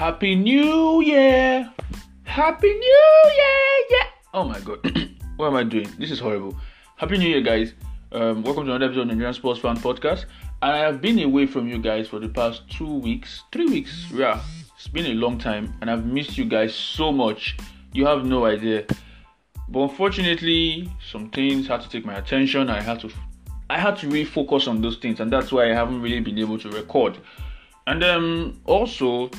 Happy New Year! Happy New Year! Yeah! Oh my god. what am I doing? This is horrible. Happy New Year, guys. Um, welcome to another episode of Nigerian Sports Fan Podcast. And I have been away from you guys for the past two weeks, three weeks. Yeah, it's been a long time, and I've missed you guys so much. You have no idea. But unfortunately, some things had to take my attention. I had to, I had to really focus on those things, and that's why I haven't really been able to record. And um, also,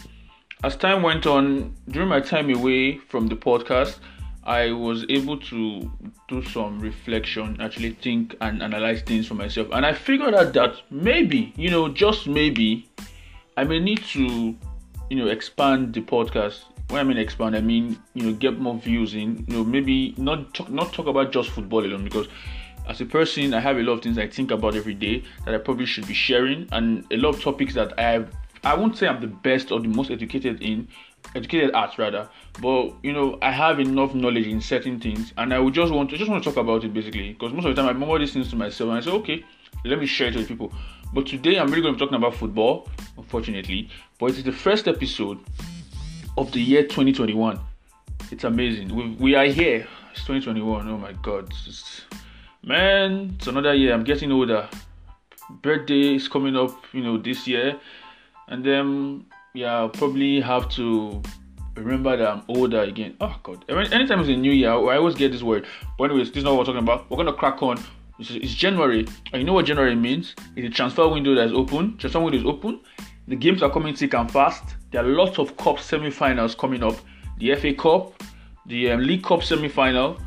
as time went on, during my time away from the podcast, I was able to do some reflection, actually think and analyze things for myself. And I figured out that maybe, you know, just maybe, I may need to, you know, expand the podcast. When I mean expand, I mean, you know, get more views in, you know, maybe not talk, not talk about just football alone because as a person, I have a lot of things I think about every day that I probably should be sharing, and a lot of topics that I have I won't say I'm the best or the most educated in educated at rather, but you know I have enough knowledge in certain things, and I would just want to just want to talk about it basically because most of the time I remember these things to myself and I say okay, let me share it with people. But today I'm really going to be talking about football, unfortunately, but it is the first episode of the year 2021. It's amazing. We, we are here. It's 2021. Oh my God, it's, man, it's another year. I'm getting older. Birthday is coming up, you know, this year and then yeah, I'll probably have to remember that I'm older again. Oh god, anytime it's a new year, I always get this word. But anyways, this is not what we're talking about. We're gonna crack on. It's, January, and you know what January means? It's a transfer window that's open. Transfer window is open. The games are coming thick and fast. There are lots of cup semi-finals coming up. The FA Cup, the um, League Cup semi-final.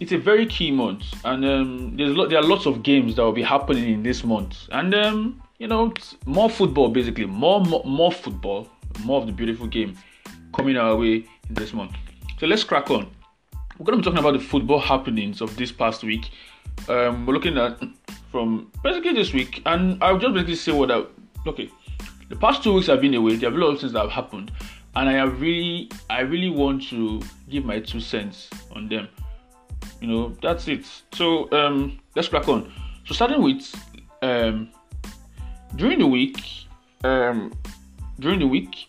It's a very key month, and um, there's lo- there are lots of games that will be happening in this month. And um, you know, more football basically, more, more more football, more of the beautiful game coming our way in this month. So let's crack on. We're going to be talking about the football happenings of this past week. Um, we're looking at from basically this week, and I'll just basically say what I okay. The past two weeks I've been away. There have a lot of things that have happened, and I have really, I really want to give my two cents on them. You know, that's it. So um, let's crack on. So starting with um, during the week, um, during the week,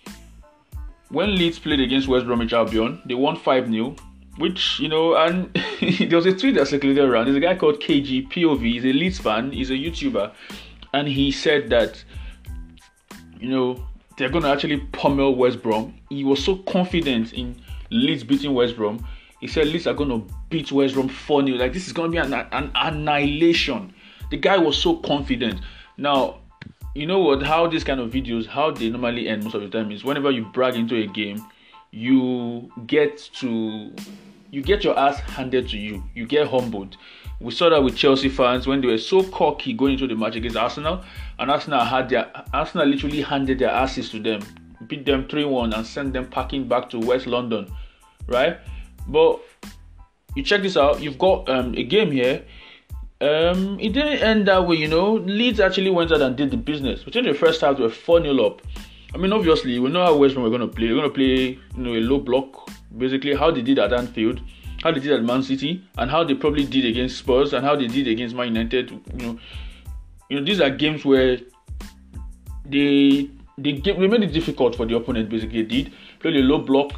when Leeds played against West Bromwich Albion, they won 5 0. Which, you know, and there was a tweet that circulated around. There's a guy called KG POV, he's a Leeds fan, he's a YouTuber, and he said that, you know, they're going to actually pummel West Brom. He was so confident in Leeds beating West Brom. He said Leeds are going to beat West Brom 4 0. Like, this is going to be an, an annihilation. The guy was so confident. Now, you know what how these kind of videos how they normally end most of the time is whenever you brag into a game you get to you get your ass handed to you. You get humbled. We saw that with chelsea fans when they were so cocky going into the match against arsenal and arsenal had their arsenal literally handed their asses to them beat them 3-1 and sent them packing back to west london right? But you check this out you've got um, a game here um, it didn't end that way, you know. Leeds actually went out and did the business. Within the first half, they were 4 0 up. I mean, obviously, we know how West Brom were going to play. They're going to play, you know, a low block, basically, how they did at Anfield, how they did at Man City, and how they probably did against Spurs, and how they did against Man United. You know, you know, these are games where they they, get, they made it difficult for the opponent. Basically, they did play a low block,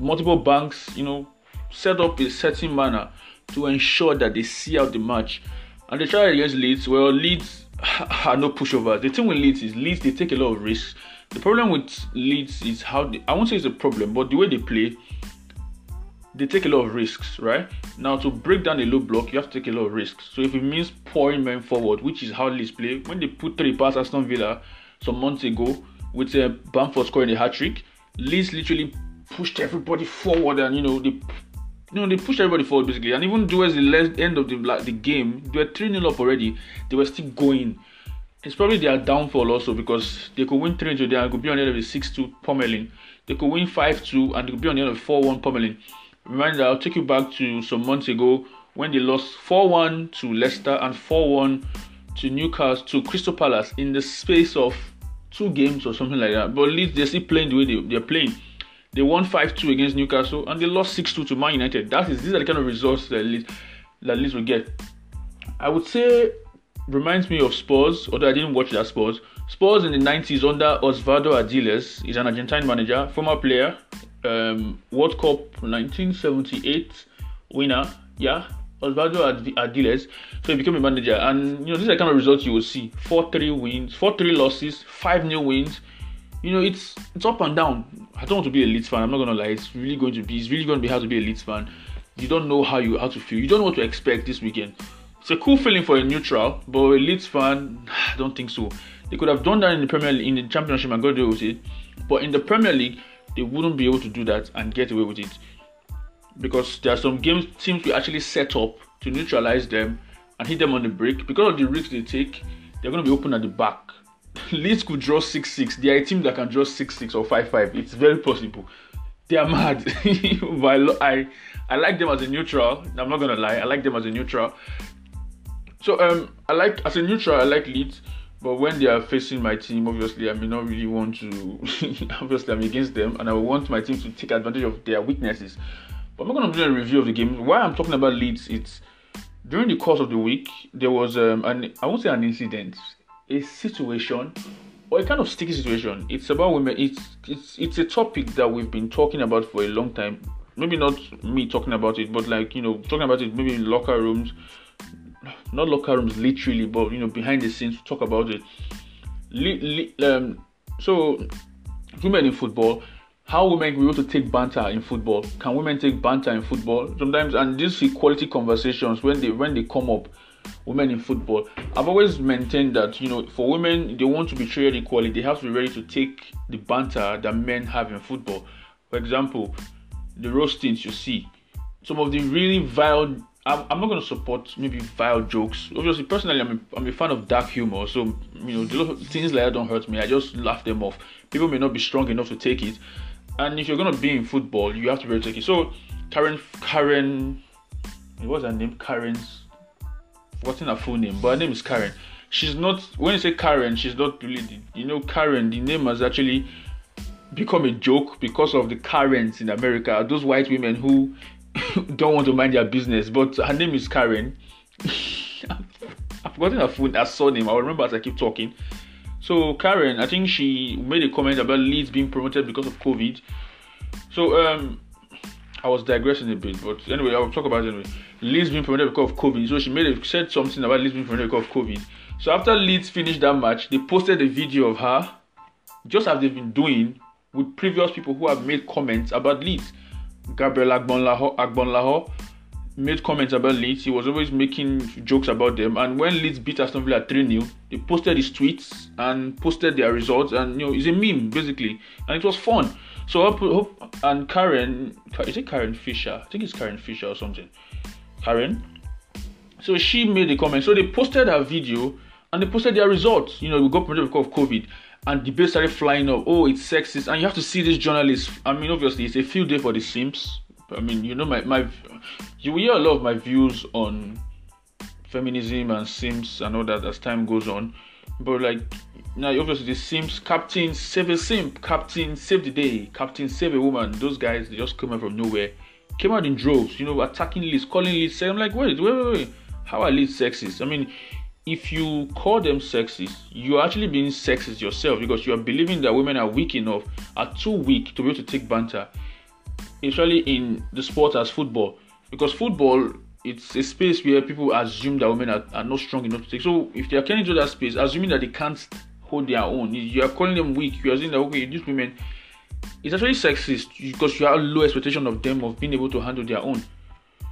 multiple banks. You know, set up a certain manner to ensure that they see out the match and they tried against Leeds. Well, Leeds are no pushovers. The thing with Leeds is Leeds they take a lot of risks. The problem with Leeds is how they, I won't say it's a problem, but the way they play, they take a lot of risks, right? Now to break down a low block, you have to take a lot of risks. So if it means pouring men forward, which is how Leeds play, when they put three past Aston Villa some months ago with uh, Bamford scoring a hat trick, Leeds literally pushed everybody forward and you know they you know, they pushed everybody forward basically, and even towards the end of the like, the game, they were 3 0 up already. They were still going. It's probably their downfall also because they could win 3 0 there and could be on the end of the 6 2 pummeling. They could win 5 2 and they could be on the end of 4 1 pummeling. Remember, I'll take you back to some months ago when they lost 4 1 to Leicester and 4 1 to Newcastle to Crystal Palace in the space of two games or something like that. But at least they're still playing the way they, they're playing. They won 5-2 against Newcastle and they lost 6-2 to Man United. That is these are the kind of results that Leeds, that Leeds will get. I would say reminds me of Spurs, although I didn't watch that Spurs. Spurs in the 90s under Osvaldo Ardiles. He's an Argentine manager, former player, um, World Cup 1978 winner. Yeah, Osvaldo Ardiles. So he became a manager, and you know this is the kind of results you will see: four three wins, four three losses, five new wins. You know it's it's up and down. I don't want to be a Leeds fan. I'm not gonna lie. It's really going to be. It's really going to be hard to be a Leeds fan. You don't know how you how to feel. You don't know what to expect this weekend. It's a cool feeling for a neutral, but a Leeds fan, I don't think so. They could have done that in the Premier League, in the Championship and got away with it, but in the Premier League, they wouldn't be able to do that and get away with it because there are some games teams will actually set up to neutralize them and hit them on the break. Because of the risks they take, they're going to be open at the back. Leeds could draw 6 6. They are a team that can draw 6 6 or 5 5. It's very possible. They are mad. but I, I like them as a neutral. I'm not going to lie. I like them as a neutral. So um, I like as a neutral. I like Leeds. But when they are facing my team, obviously I may not really want to. obviously, I'm against them, and I want my team to take advantage of their weaknesses. But I'm not going to do a review of the game. Why I'm talking about Leeds, it's during the course of the week there was um, an I won't say an incident, a situation or a kind of sticky situation. It's about women. It's it's it's a topic that we've been talking about for a long time. Maybe not me talking about it, but like you know talking about it maybe in locker rooms, not locker rooms literally, but you know behind the scenes talk about it. Le- le- um, so women in football how women be able to take banter in football. Can women take banter in football? Sometimes, and these equality conversations when they when they come up, women in football. I've always maintained that you know for women they want to be treated equally. They have to be ready to take the banter that men have in football. For example, the roastings you see, some of the really vile. I'm, I'm not going to support maybe vile jokes. Obviously, personally, I'm a, I'm a fan of dark humor, so you know things like that don't hurt me. I just laugh them off. People may not be strong enough to take it, and if you're gonna be in football, you have to be able to take it. So Karen Karen what's her name? Karen's what's in her full name? But her name is Karen. She's not when you say Karen, she's not really you know Karen, the name has actually become a joke because of the Karens in America, those white women who don't want to mind their business. But her name is Karen. I've forgotten her full her surname. I'll remember as I keep talking. So Karen, I think she made a comment about Leeds being promoted because of COVID. So um, I was digressing a bit, but anyway, I'll talk about it anyway. Leeds being promoted because of COVID. So she made a, said something about Leeds being promoted because of COVID. So after Leeds finished that match, they posted a video of her, just as they've been doing with previous people who have made comments about Leeds. Gabriel Agbonlahor, made comments about Leeds. He was always making jokes about them. And when Leeds beat Aston Villa 3 0, they posted his tweets and posted their results. And, you know, it's a meme, basically. And it was fun. So, and Karen, is it Karen Fisher? I think it's Karen Fisher or something. Karen. So she made a comment. So they posted her video and they posted their results. You know, we got promoted because of COVID. And debate started flying up. Oh, it's sexist. And you have to see this journalist. I mean, obviously, it's a field day for the Sims I mean, you know, my, my you hear a lot of my views on feminism and Sims and all that as time goes on. But like now, obviously, the Sims captain save a simp, captain save the day, captain save a woman. Those guys they just came out from nowhere, came out in droves. You know, attacking Leeds, calling Leeds. I'm like, wait, wait, wait, wait. How are Leeds sexist? I mean, if you call them sexist, you're actually being sexist yourself because you are believing that women are weak enough, are too weak to be able to take banter especially in the sport as football, because football it's a space where people assume that women are, are not strong enough to take. So if they are getting into that space, assuming that they can't hold their own, you are calling them weak. You are saying that okay, these women, it's actually sexist because you have low expectation of them of being able to handle their own.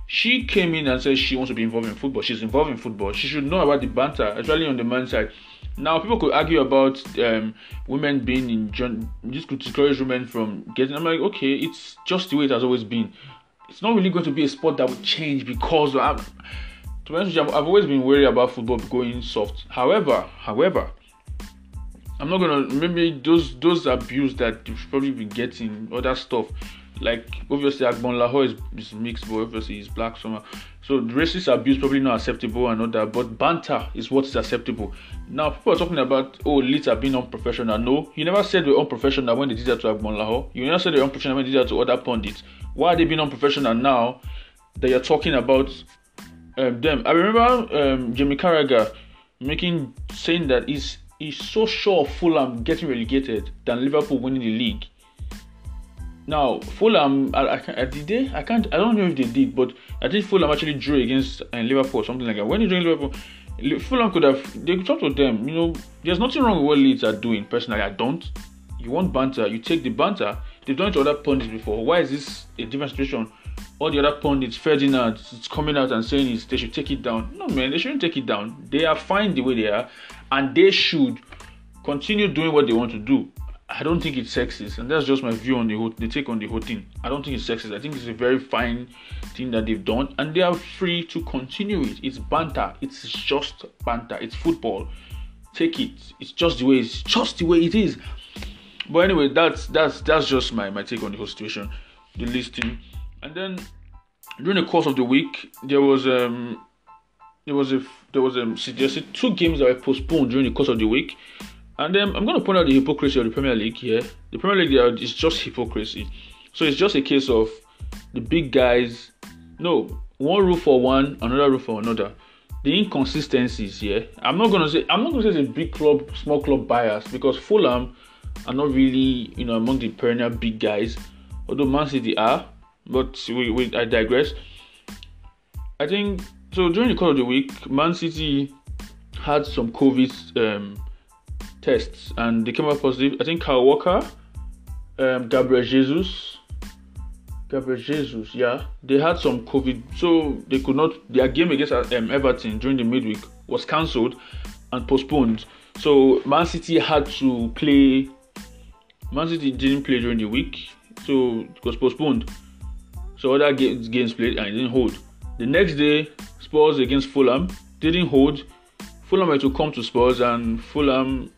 She came in and said she wants to be involved in football. She's involved in football. She should know about the banter, especially on the men's side. Now, people could argue about um, women being in. This could discourage women from getting. I'm like, okay, it's just the way it has always been. It's not really going to be a sport that would change because I'm, to be honest, I've always been worried about football going soft. However, however, I'm not gonna maybe those those abuse that you've probably been getting other stuff like obviously Agbonlahor is, is mixed, but obviously he's black somehow. So racist abuse probably not acceptable and all that, but banter is what is acceptable. Now people are talking about oh are being unprofessional. No, you never said they're unprofessional when they did that to Agbonlahor. You never said they're unprofessional when they did that to other pundits. Why are they being unprofessional now that you're talking about um, them? I remember um, Jamie Carragher making saying that he's is so sure Fulham getting relegated than Liverpool winning the league. Now, Fulham, I, I, I, did they? I can't. I don't know if they did, but I think Fulham actually drew against uh, Liverpool something like that. When you join Liverpool, Fulham could have. They could talk to them. You know, there's nothing wrong with what Leeds are doing. Personally, I don't. You want banter, you take the banter. They've done it to other pundits before. Why is this a different situation? All the other pundits, Ferdinand, is coming out and saying is they should take it down. No, man, they shouldn't take it down. They are fine the way they are, and they should continue doing what they want to do. I don't think it's sexist, and that's just my view on the whole, the take on the whole thing. I don't think it's sexist. I think it's a very fine thing that they've done, and they are free to continue it. It's banter. It's just banter. It's football. Take it. It's just the way. It's just the way it is. But anyway, that's that's that's just my my take on the whole situation, the listing, and then during the course of the week there was um there was a there was um there's two games that were postponed during the course of the week. And then I'm going to point out the hypocrisy of the Premier League here. The Premier League is just hypocrisy. So it's just a case of the big guys. No, one rule for one, another rule for another. The inconsistencies here. I'm not gonna say I'm not gonna say it's a big club, small club bias because Fulham are not really, you know, among the perennial big guys. Although Man City are, but we, we I digress. I think so. During the course of the week, Man City had some COVID um, tests and they came out positive. I think Kyle Walker, um, Gabriel Jesus, Gabriel Jesus, yeah, they had some COVID, so they could not. Their game against um, Everton during the midweek was cancelled and postponed. So Man City had to play. Man City didn't play during the week, so it was postponed. So other games, games played and didn't hold. The next day, Spurs against Fulham didn't hold. Fulham had to come to Spurs and Fulham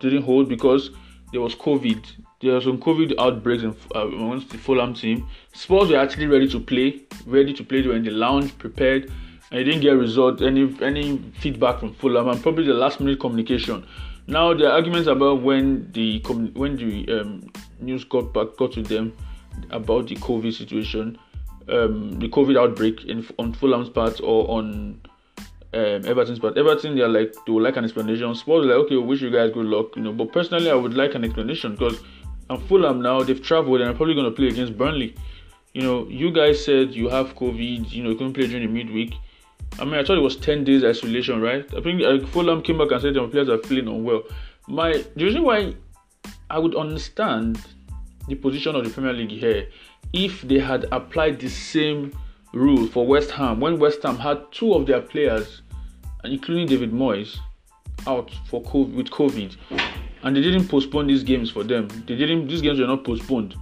didn't hold because there was COVID. There were some COVID outbreaks in, uh, amongst the Fulham team. Spurs were actually ready to play, ready to play. They were in the lounge, prepared, and they didn't get result, any any feedback from Fulham, and probably the last minute communication. Now are arguments about when the when the um, news got back got to them about the COVID situation, um, the COVID outbreak in, on Fulham's part or on um, Everton's part. Everton they're like they would like an explanation. Spurs are like okay, we wish you guys good luck, you know. But personally, I would like an explanation because I'm Fulham now. They've traveled and I'm probably going to play against Burnley. You know, you guys said you have COVID. You know, you couldn't play during the midweek. I mean, I thought it was 10 days isolation, right? I think uh, Fulham came back and said their players are feeling unwell. My the reason why I would understand the position of the Premier League here if they had applied the same rule for West Ham when West Ham had two of their players including David Moyes, out for COVID, with COVID, and they didn't postpone these games for them. They didn't. These games were not postponed.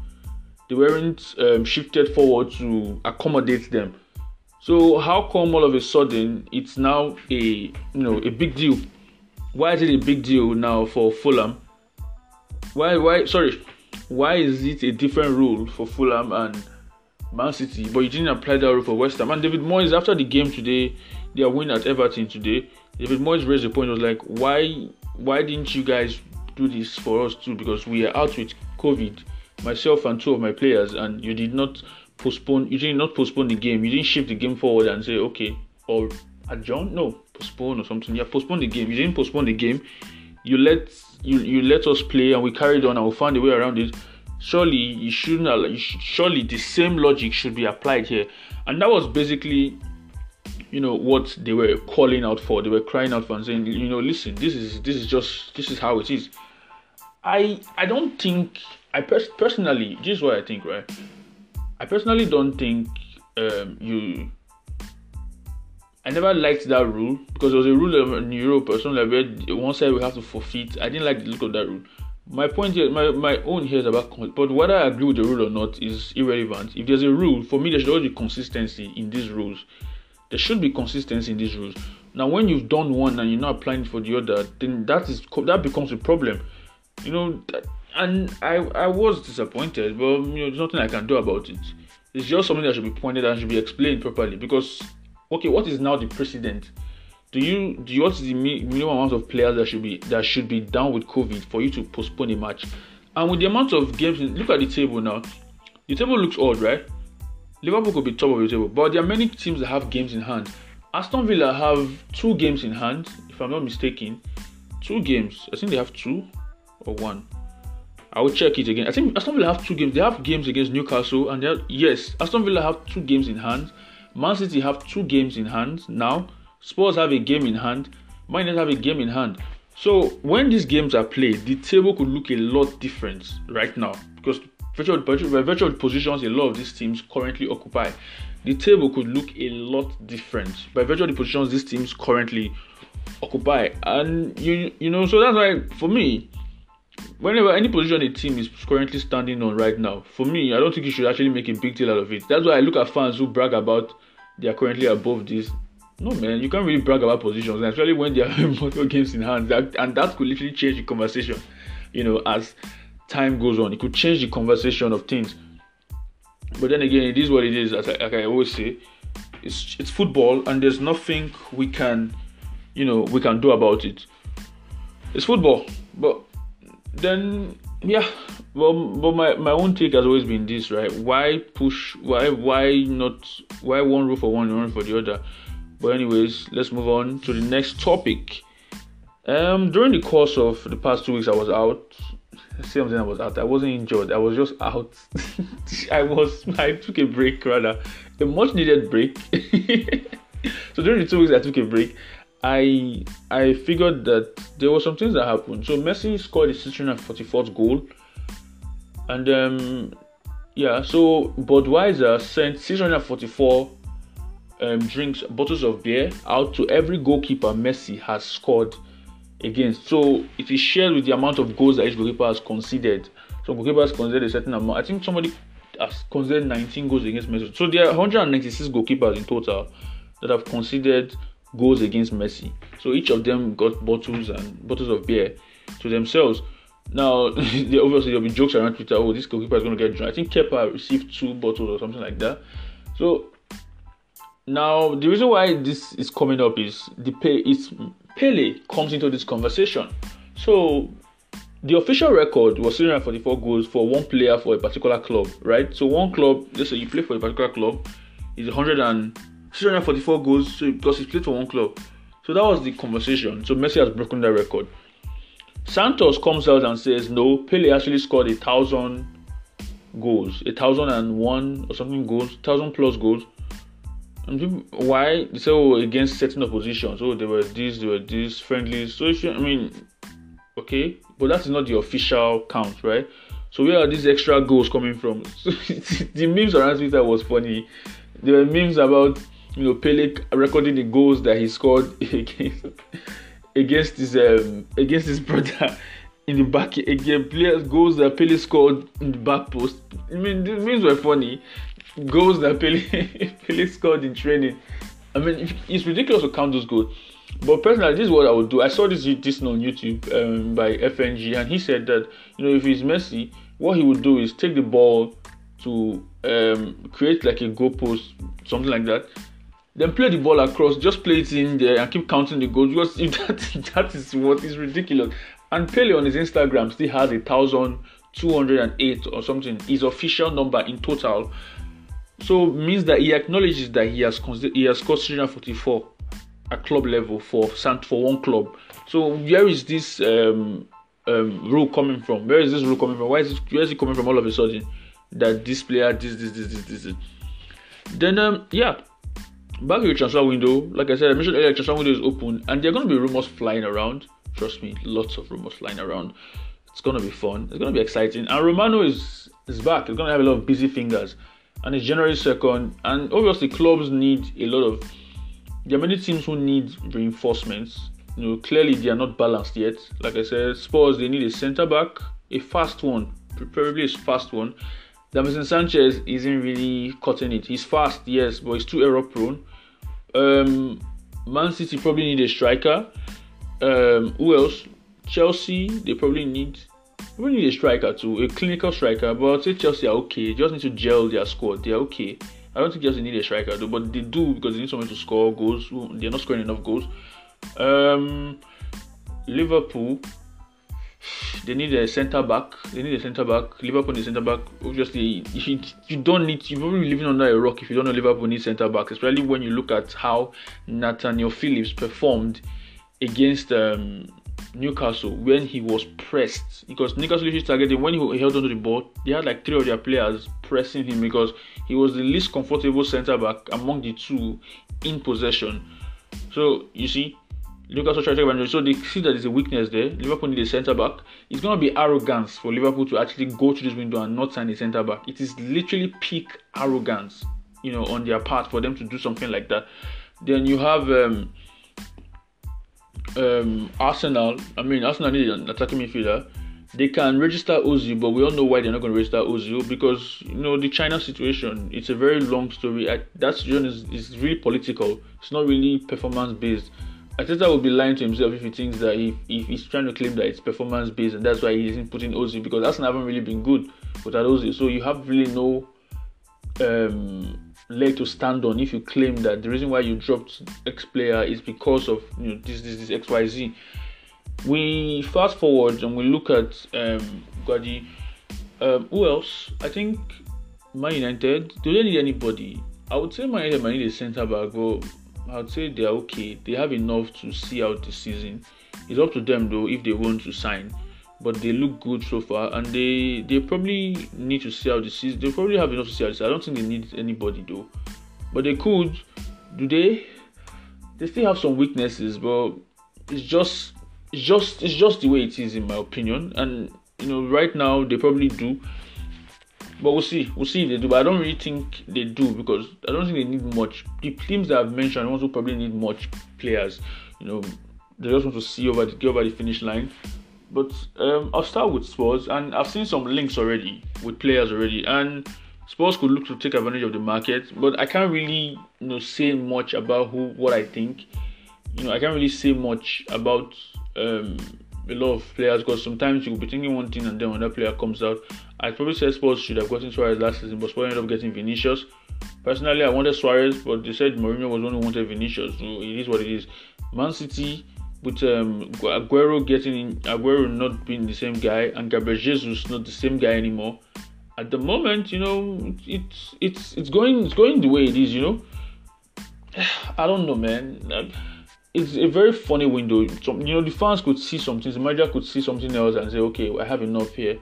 They weren't um, shifted forward to accommodate them. So how come all of a sudden it's now a you know a big deal? Why is it a big deal now for Fulham? Why why sorry? Why is it a different rule for Fulham and Man City, but you didn't apply that rule for West Ham? And David Moyes after the game today their win at Everton today, David Moyes raised the point. Was like, why, why didn't you guys do this for us too? Because we are out with COVID, myself and two of my players, and you did not postpone. You did not postpone the game. You didn't shift the game forward and say, okay, or adjourn. No, postpone or something. Yeah, postpone the game. You didn't postpone the game. You let you you let us play, and we carried on, and we found a way around it surely you shouldn't you should, surely the same logic should be applied here and that was basically you know what they were calling out for they were crying out for and saying you know listen this is this is just this is how it is i i don't think i pers- personally this is what i think right i personally don't think um, you I never liked that rule because there was a rule in Europe or something like that. One side we have to forfeit. I didn't like the look of that rule. My point here, my, my own here is about, but whether I agree with the rule or not is irrelevant. If there's a rule, for me, there should always be consistency in these rules there should be consistency in these rules. Now, when you've done one and you're not applying for the other, then that is that becomes a problem. You know, and I I was disappointed, but you know, there's nothing I can do about it. It's just something that should be pointed and should be explained properly. Because, okay, what is now the precedent? Do you do you, what is the minimum amount of players that should be that should be down with COVID for you to postpone a match? And with the amount of games, look at the table now. The table looks odd, right? Liverpool could be top of the table, but there are many teams that have games in hand. Aston Villa have two games in hand, if I'm not mistaken. two games. I think they have two or one. I will check it again. I think Aston Villa have two games. They have games against Newcastle, and yes, Aston Villa have two games in hand. Man City have two games in hand now. Spurs have a game in hand. Man United have a game in hand. So when these games are played, the table could look a lot different right now because virtual, virtual, positions a lot of these teams currently occupy. The table could look a lot different by virtual positions these teams currently occupy, and you you know so that's why for me whenever any position a team is currently standing on right now, for me, I don't think you should actually make a big deal out of it. That's why I look at fans who brag about they are currently above this. No man, you can't really brag about positions, especially when they have multiple games in hand. That, and that could literally change the conversation. You know, as time goes on, it could change the conversation of things. But then again, it is what it is. As I, like I always say, it's it's football, and there's nothing we can, you know, we can do about it. It's football, but then yeah well but my my own take has always been this right? Why push why why not why one rule for one and one for the other? But anyways let's move on to the next topic. Um during the course of the past two weeks i was out same thing i was out. I wasn't injured i was just out. I was i took a break rather. A much needed break. So during the two weeks i took a break I I figured that there were some things that happened. So Messi scored his 644th goal, and um, yeah, so Budweiser sent 644 um, drinks, bottles of beer out to every goalkeeper Messi has scored against. So it is shared with the amount of goals that each goalkeeper has conceded. So goalkeepers conceded a certain amount. I think somebody has conceded 19 goals against Messi. So there are 196 goalkeepers in total that have conceded goals against Messi. So each of them got bottles and bottles of beer to themselves. Now, obviously there'll be jokes around Twitter. Oh, this goalkeeper is going to get drunk. I think Kepa received two bottles or something like that. So now the reason why this is coming up is the pay is Pele comes into this conversation. So the official record was 344 goals for one player for a particular club, right? So one club, let's say you play for a particular club, is 100 and 644 goals so because he played for one club. So that was the conversation. So Messi has broken that record. Santos comes out and says no, Pele actually scored a thousand goals, a thousand and one or something goals, thousand plus goals. And people, why? They say oh against certain oppositions. Oh, they were this, they were this friendly. So I mean, okay, but that is not the official count, right? So where are these extra goals coming from? the memes around Twitter was funny. There were memes about you know, Pele recording the goals that he scored against against his um, against his brother in the back again. Players goals that Pele scored in the back post. I mean, these means were funny. Goals that Pele Pele scored in training. I mean, it's ridiculous to count those goals. But personally, this is what I would do. I saw this this on YouTube um, by FNG, and he said that you know if he's Messi, what he would do is take the ball to um, create like a goal post, something like that, then play the ball across, just play it in there and keep counting the goals because if that that is what is ridiculous. And Pele on his Instagram still has a thousand two hundred and eight or something, his official number in total. So means that he acknowledges that he has he has scored 344 at club level for for one club. So where is this um, um, rule coming from? Where is this rule coming from? Why is this, where is it coming from all of a sudden? That this player, this, this, this, this, this. this. Then um, yeah, back to the transfer window, like I said, I mentioned earlier, transfer window is open, and there are going to be rumors flying around. Trust me, lots of rumors flying around. It's going to be fun. It's going to be exciting. And Romano is is back. He's going to have a lot of busy fingers, and it's January second. And obviously, clubs need a lot of. There are many teams who need reinforcements. You know, clearly they are not balanced yet. Like I said, Spurs they need a centre back, a fast one, preferably a fast one. Davinson Sanchez isn't really cutting it. He's fast, yes, but he's too error prone. Um, Man City probably need a striker. Um, who else? Chelsea, they probably need probably need a striker too, a clinical striker. But I'd say Chelsea are okay. They just need to gel their squad. They're okay. I don't think Chelsea need a striker though, but they do because they need someone to score goals. They're not scoring enough goals. Um, Liverpool, they need a centre back. They need a centre back. Liverpool needs a centre back. Obviously, you, you don't need. You're probably living under a rock if you don't know Liverpool needs centre back. Especially when you look at how Nathaniel Phillips performed against um, Newcastle when he was pressed because Newcastle usually targeted when he held onto the ball. They had like three of their players pressing him because he was the least comfortable centre back among the two in possession. So you see, To take advantage. So they see that there's a weakness there. Liverpool need a centre back. It's gonna be arrogance for Liverpool to actually go to this window and not sign a centre back. It is literally peak arrogance, you know, on their part for them to do something like that. Then you have um, um, Arsenal. I mean, Arsenal need an attacking midfielder. They can register Ozil, but we all know why they're not going to register Ozil because you know the China situation. It's a very long story. I, that situation is, is really political. It's not really performance based. Arteta will be lying to himself if he thinks that if, if he's trying to claim that it's performance based and that's why he isn't putting Ozil because Arsenal haven't really been good without Ozil. So you have really no um, leg to stand on if you claim that the reason why you dropped X player is because of you know this this this X Y Z. We fast forward and we look at um. Um, who else? I think Man United. Do they need anybody? I would say Man United might need a centre back, but I would say they're okay. They have enough to see out the season. It's up to them though if they want to sign but they look good so far, and they they probably need to see how the season. They probably have enough to see this. I don't think they need anybody though, but they could. Do they? They still have some weaknesses, but it's just it's just it's just the way it is in my opinion. And you know, right now they probably do. But we'll see. We'll see if they do. But I don't really think they do because I don't think they need much. The teams that I've mentioned also probably need much players. You know, they just want to see over the get over the finish line. But um, I'll start with Spurs, and I've seen some links already with players already, and Spurs could look to take advantage of the market. But I can't really, you know, say much about who what I think. You know, I can't really say much about um, a lot of players because sometimes you'll be thinking one thing and then another player comes out. I probably said Spurs should have gotten Suarez last season, but Spurs ended up getting Vinicius. Personally, I wanted Suarez, but they said Mourinho was who wanted Vinicius. So it is what it is. Man City with um, Aguero getting in, Aguero not being the same guy and Gabriel Jesus not the same guy anymore. At the moment, you know, it's it's it's going it's going the way it is. You know, I don't know, man. It's a very funny window. Some, you know, the fans could see something, the manager could see something else and say, okay, I have enough here.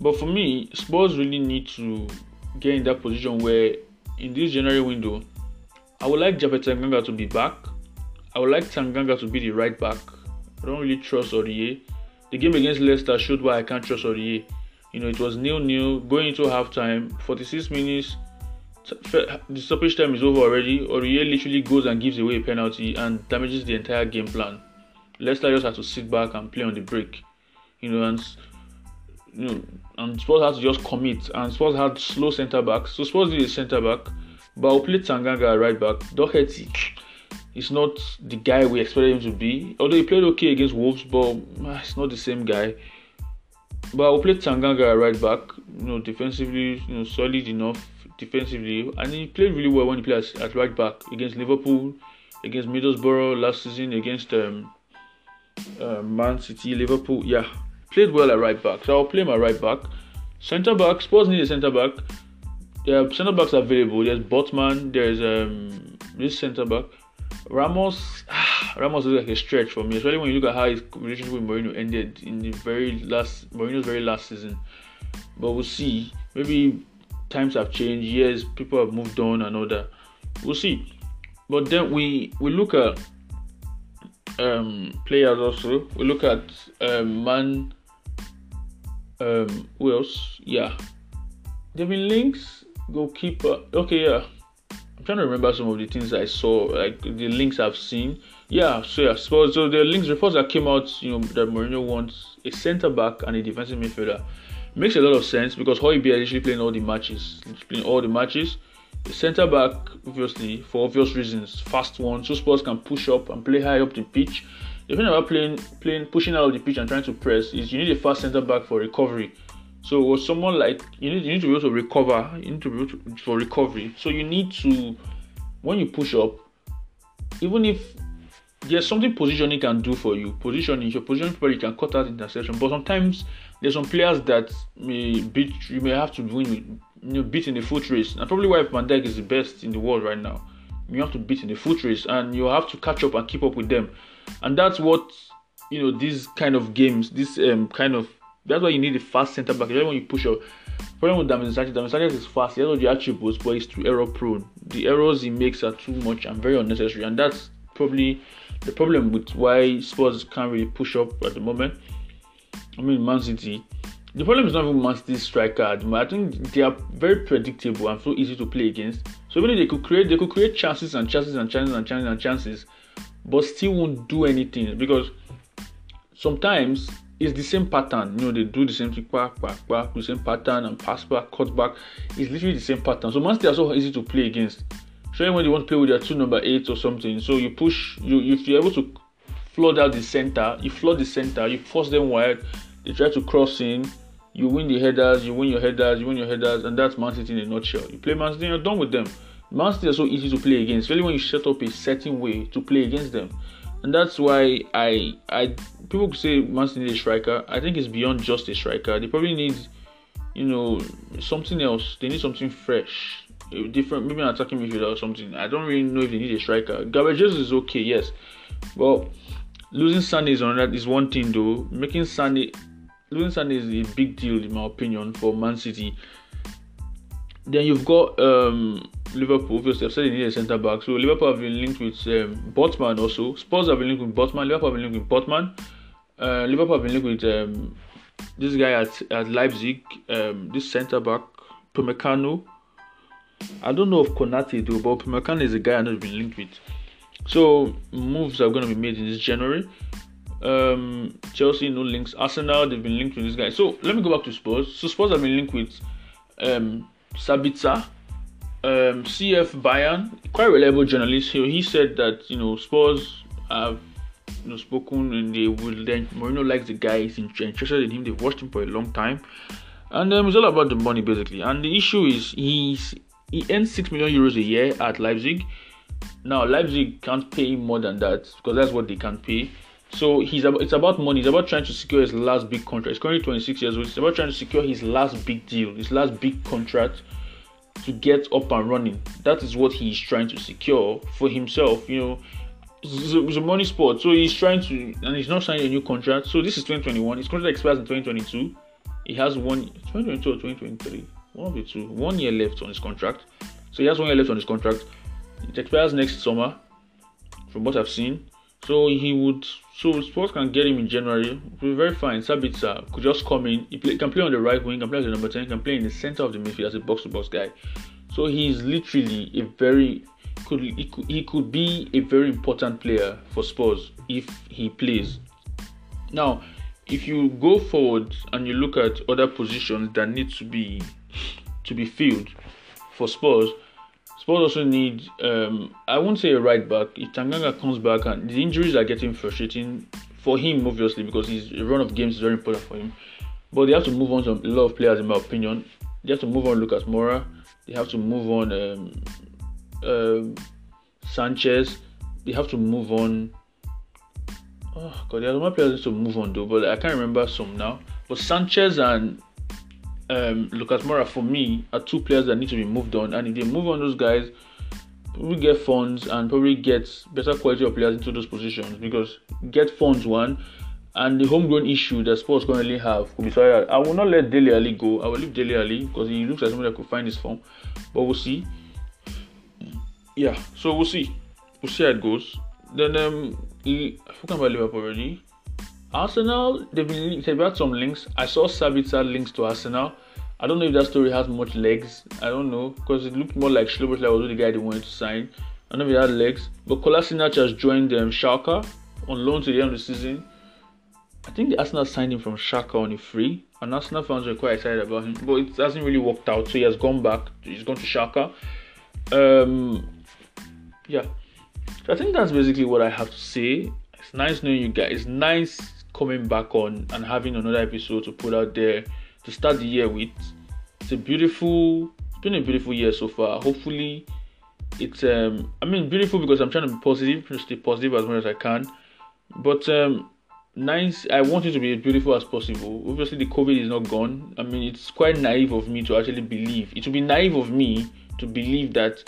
But for me, Spurs really need to get in that position where, in this January window, I would like Japhet Tanganga to be back. I would like Tanganga to be the right back. I don't really trust Aurier. The game against Leicester showed why I can't trust Aurier. You know, it was nil nil going into halftime, 46 minutes. The stoppage time is over already. Aurier literally goes and gives away a penalty and damages the entire game plan. Leicester just had to sit back and play on the break. You know, and you know, and Spurs had to just commit. And Spurs had slow centre backs. So Spurs did a centre back, but I'll play Tanganga right back. Doherty He's not the guy we expected him to be. Although he played okay against Wolves, but ah, it's not the same guy. But I will play Tanganga right back. You know, defensively, you know, solid enough defensively, and he played really well when he played at, right back against Liverpool, against Middlesbrough last season, against um, uh, Man City, Liverpool. Yeah, played well at right back. So I'll play my right back. Centre back. Spurs need a centre back. There are centre backs available. There's Botman. There's um, this centre back. Ramos, Ramos is like a stretch for me, especially when you look at how his relationship with Mourinho ended in the very last Mourinho's very last season. But we'll see. Maybe times have changed, years, people have moved on and all that. We'll see. But then we we look at um, players also. We look at um, man. Um, who else? Yeah, Devin Links, goalkeeper. Okay, yeah. I'm trying to remember some of the things I saw, like the links I've seen. Yeah, so yeah, so, so the links reports that came out, you know, that Mourinho wants a centre back and a defensive midfielder. Makes a lot of sense because Højbjerg is actually playing all the matches. He's playing all the matches. The centre back, obviously, for obvious reasons, fast one, so Spurs can push up and play high up the pitch. The thing about playing, playing, pushing out of the pitch and trying to press is you need a fast centre back for recovery. So with someone like you need you need to be able to recover, you need to be able to, for recovery. So you need to when you push up, even if there's something positioning can do for you, positioning your positioning probably can cut out interception. But sometimes there's some players that may beat you may have to win you know beat in the foot race. And probably why Van Dijk is the best in the world right now. You have to beat in the foot race and you have to catch up and keep up with them. And that's what you know these kind of games, this um, kind of that's why you need a fast center back. Especially when you push up. Problem with David Sanchez, Sanchez is fast. He has all the attributes, but he's too error prone. The errors he makes are too much and very unnecessary, and that's probably the problem with why Spurs can't really push up at the moment. I mean, Man City. The problem is not even Man City's striker. I think they are very predictable and so easy to play against. So even if they could create, they could create chances and chances and chances and chances and chances, but still won't do anything because sometimes it's the same pattern. You know, they do the same thing, back, back, back, the same pattern and pass back, cut back. It's literally the same pattern. So Man City are so easy to play against. So when they want to play with their two number eight or something, so you push, you if you're able to flood out the center, you flood the center, you force them wide, they try to cross in, you win the headers, you win your headers, you win your headers, and that's Man City in a nutshell. You play Man City, you're done with them. Man City are so easy to play against, especially when you set up a certain way to play against them. And that's why I I people say Man City need a striker. I think it's beyond just a striker. They probably need, you know, something else. They need something fresh. Different, maybe an attacking midfielder or something. I don't really know if they need a striker. Gabriel Jesus is okay, yes. Well, losing Sané is that is one thing though. Making Sané losing Sané is a big deal in my opinion for Man City. Then you've got um, Liverpool. Obviously, I've said they need a centre back. So Liverpool have been linked with um, Botman also. Spurs have been linked with Botman. Liverpool have been linked with Botman. Uh, Liverpool have been linked with um, this guy at, at Leipzig. Um, this centre back, Upamecano. I don't know if Konate do, but Upamecano is a guy I know been linked with. So moves are going to be made in this January. Um, Chelsea no links. Arsenal they've been linked with this guy. So let me go back to Spurs. So Spurs have been linked with um, Sabitzer, um, CF Bayern, quite reliable journalist. He, he said that you know Spurs have you know spoken and they will then Mourinho likes the guy. He's interested in him. They've watched him for a long time, and um, it's all about the money basically. And the issue is he's he earns six million euros a year at Leipzig. Now Leipzig can't pay more than that because that's what they can pay. So he's it's about money. It's about trying to secure his last big contract. He's currently 26 years old. It's about trying to secure his last big deal, his last big contract to get up and running. That is what he's trying to secure for himself. You know, it's a, it's a money sport. So he's trying to, and he's not signing a new contract. So this is 2021. His contract expires in 2022. He has one 2022 or 2023, one of the two, one year left on his contract. So he has one year left on his contract. It expires next summer, from what I've seen. So he would, so Spurs can get him in January. Be very fine. Sabitzer could just come in. He play, can play on the right wing, can play as a number ten, can play in the center of the midfield as a box-to-box guy. So he's literally a very could he could he could be a very important player for Spurs if he plays. Now, if you go forward and you look at other positions that need to be to be filled for Spurs, Spurs also need, um, I won't say a right back. If Tanganga comes back and the injuries are getting frustrating for him, obviously, because his run of games is very important for him. But they have to move on to a lot of players, in my opinion. They have to move on Lucas Moura. They have to move on um, um, Sanchez. They have to move on. Oh God, there are more players to move on though, but I can't remember some now. But Sanchez and um, Lucas Moura for me are two players that need to be moved on, and if they move on those guys, we get funds and probably get better quality of players into those positions because get funds one and the homegrown issue that Spurs currently have could be sorry. I will not let Dele Alli go. I will leave Dele Alli because he looks like somebody that could find his form, but we'll see. Yeah, so we'll see. We'll see how it goes. Then um, he, I forgot about Liverpool already. Arsenal, they've been they've had some links. I saw Sabitzer links to Arsenal. I don't know if that story has much legs. I don't know because it looked more like Szoboszlai was the guy they wanted to sign. I don't know if it had legs. But Kolasinac has joined um, Schalke on loan to the end of the season. I think the Arsenal signed him from Schalke on a free, and Arsenal fans were quite excited about him. But it hasn't really worked out, so he has gone back. He's gone to Schalke. Um, yeah, so I think that's basically what I have to say. It's nice knowing you guys. It's nice coming back on and having another episode to put out there to start the year with. It's a beautiful, it's been a beautiful year so far. Hopefully, it's um, I mean beautiful because I'm trying to be positive, to stay positive as much as I can. But um, nice. I want it to be as beautiful as possible. Obviously, the COVID is not gone. I mean, it's quite naive of me to actually believe. It would be naive of me to believe that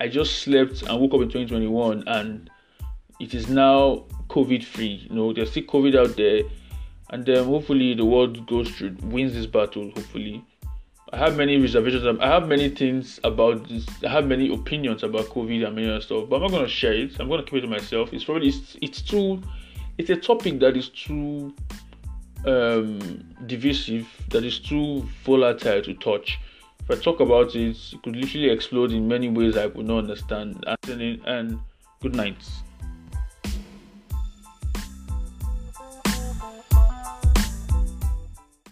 I just slept and woke up in 2021 and it is now COVID free. You know, there's still COVID out there, and then hopefully the world goes through wins this battle. Hopefully, I have many reservations. I have many things about this. I have many opinions about COVID and many other stuff, but I'm not gonna share it. I'm gonna keep it to myself. It's probably it's, it's too. It's a topic that is too um, divisive, that is too volatile to touch. If I talk about it, it could literally explode in many ways I would not understand. And, and good night.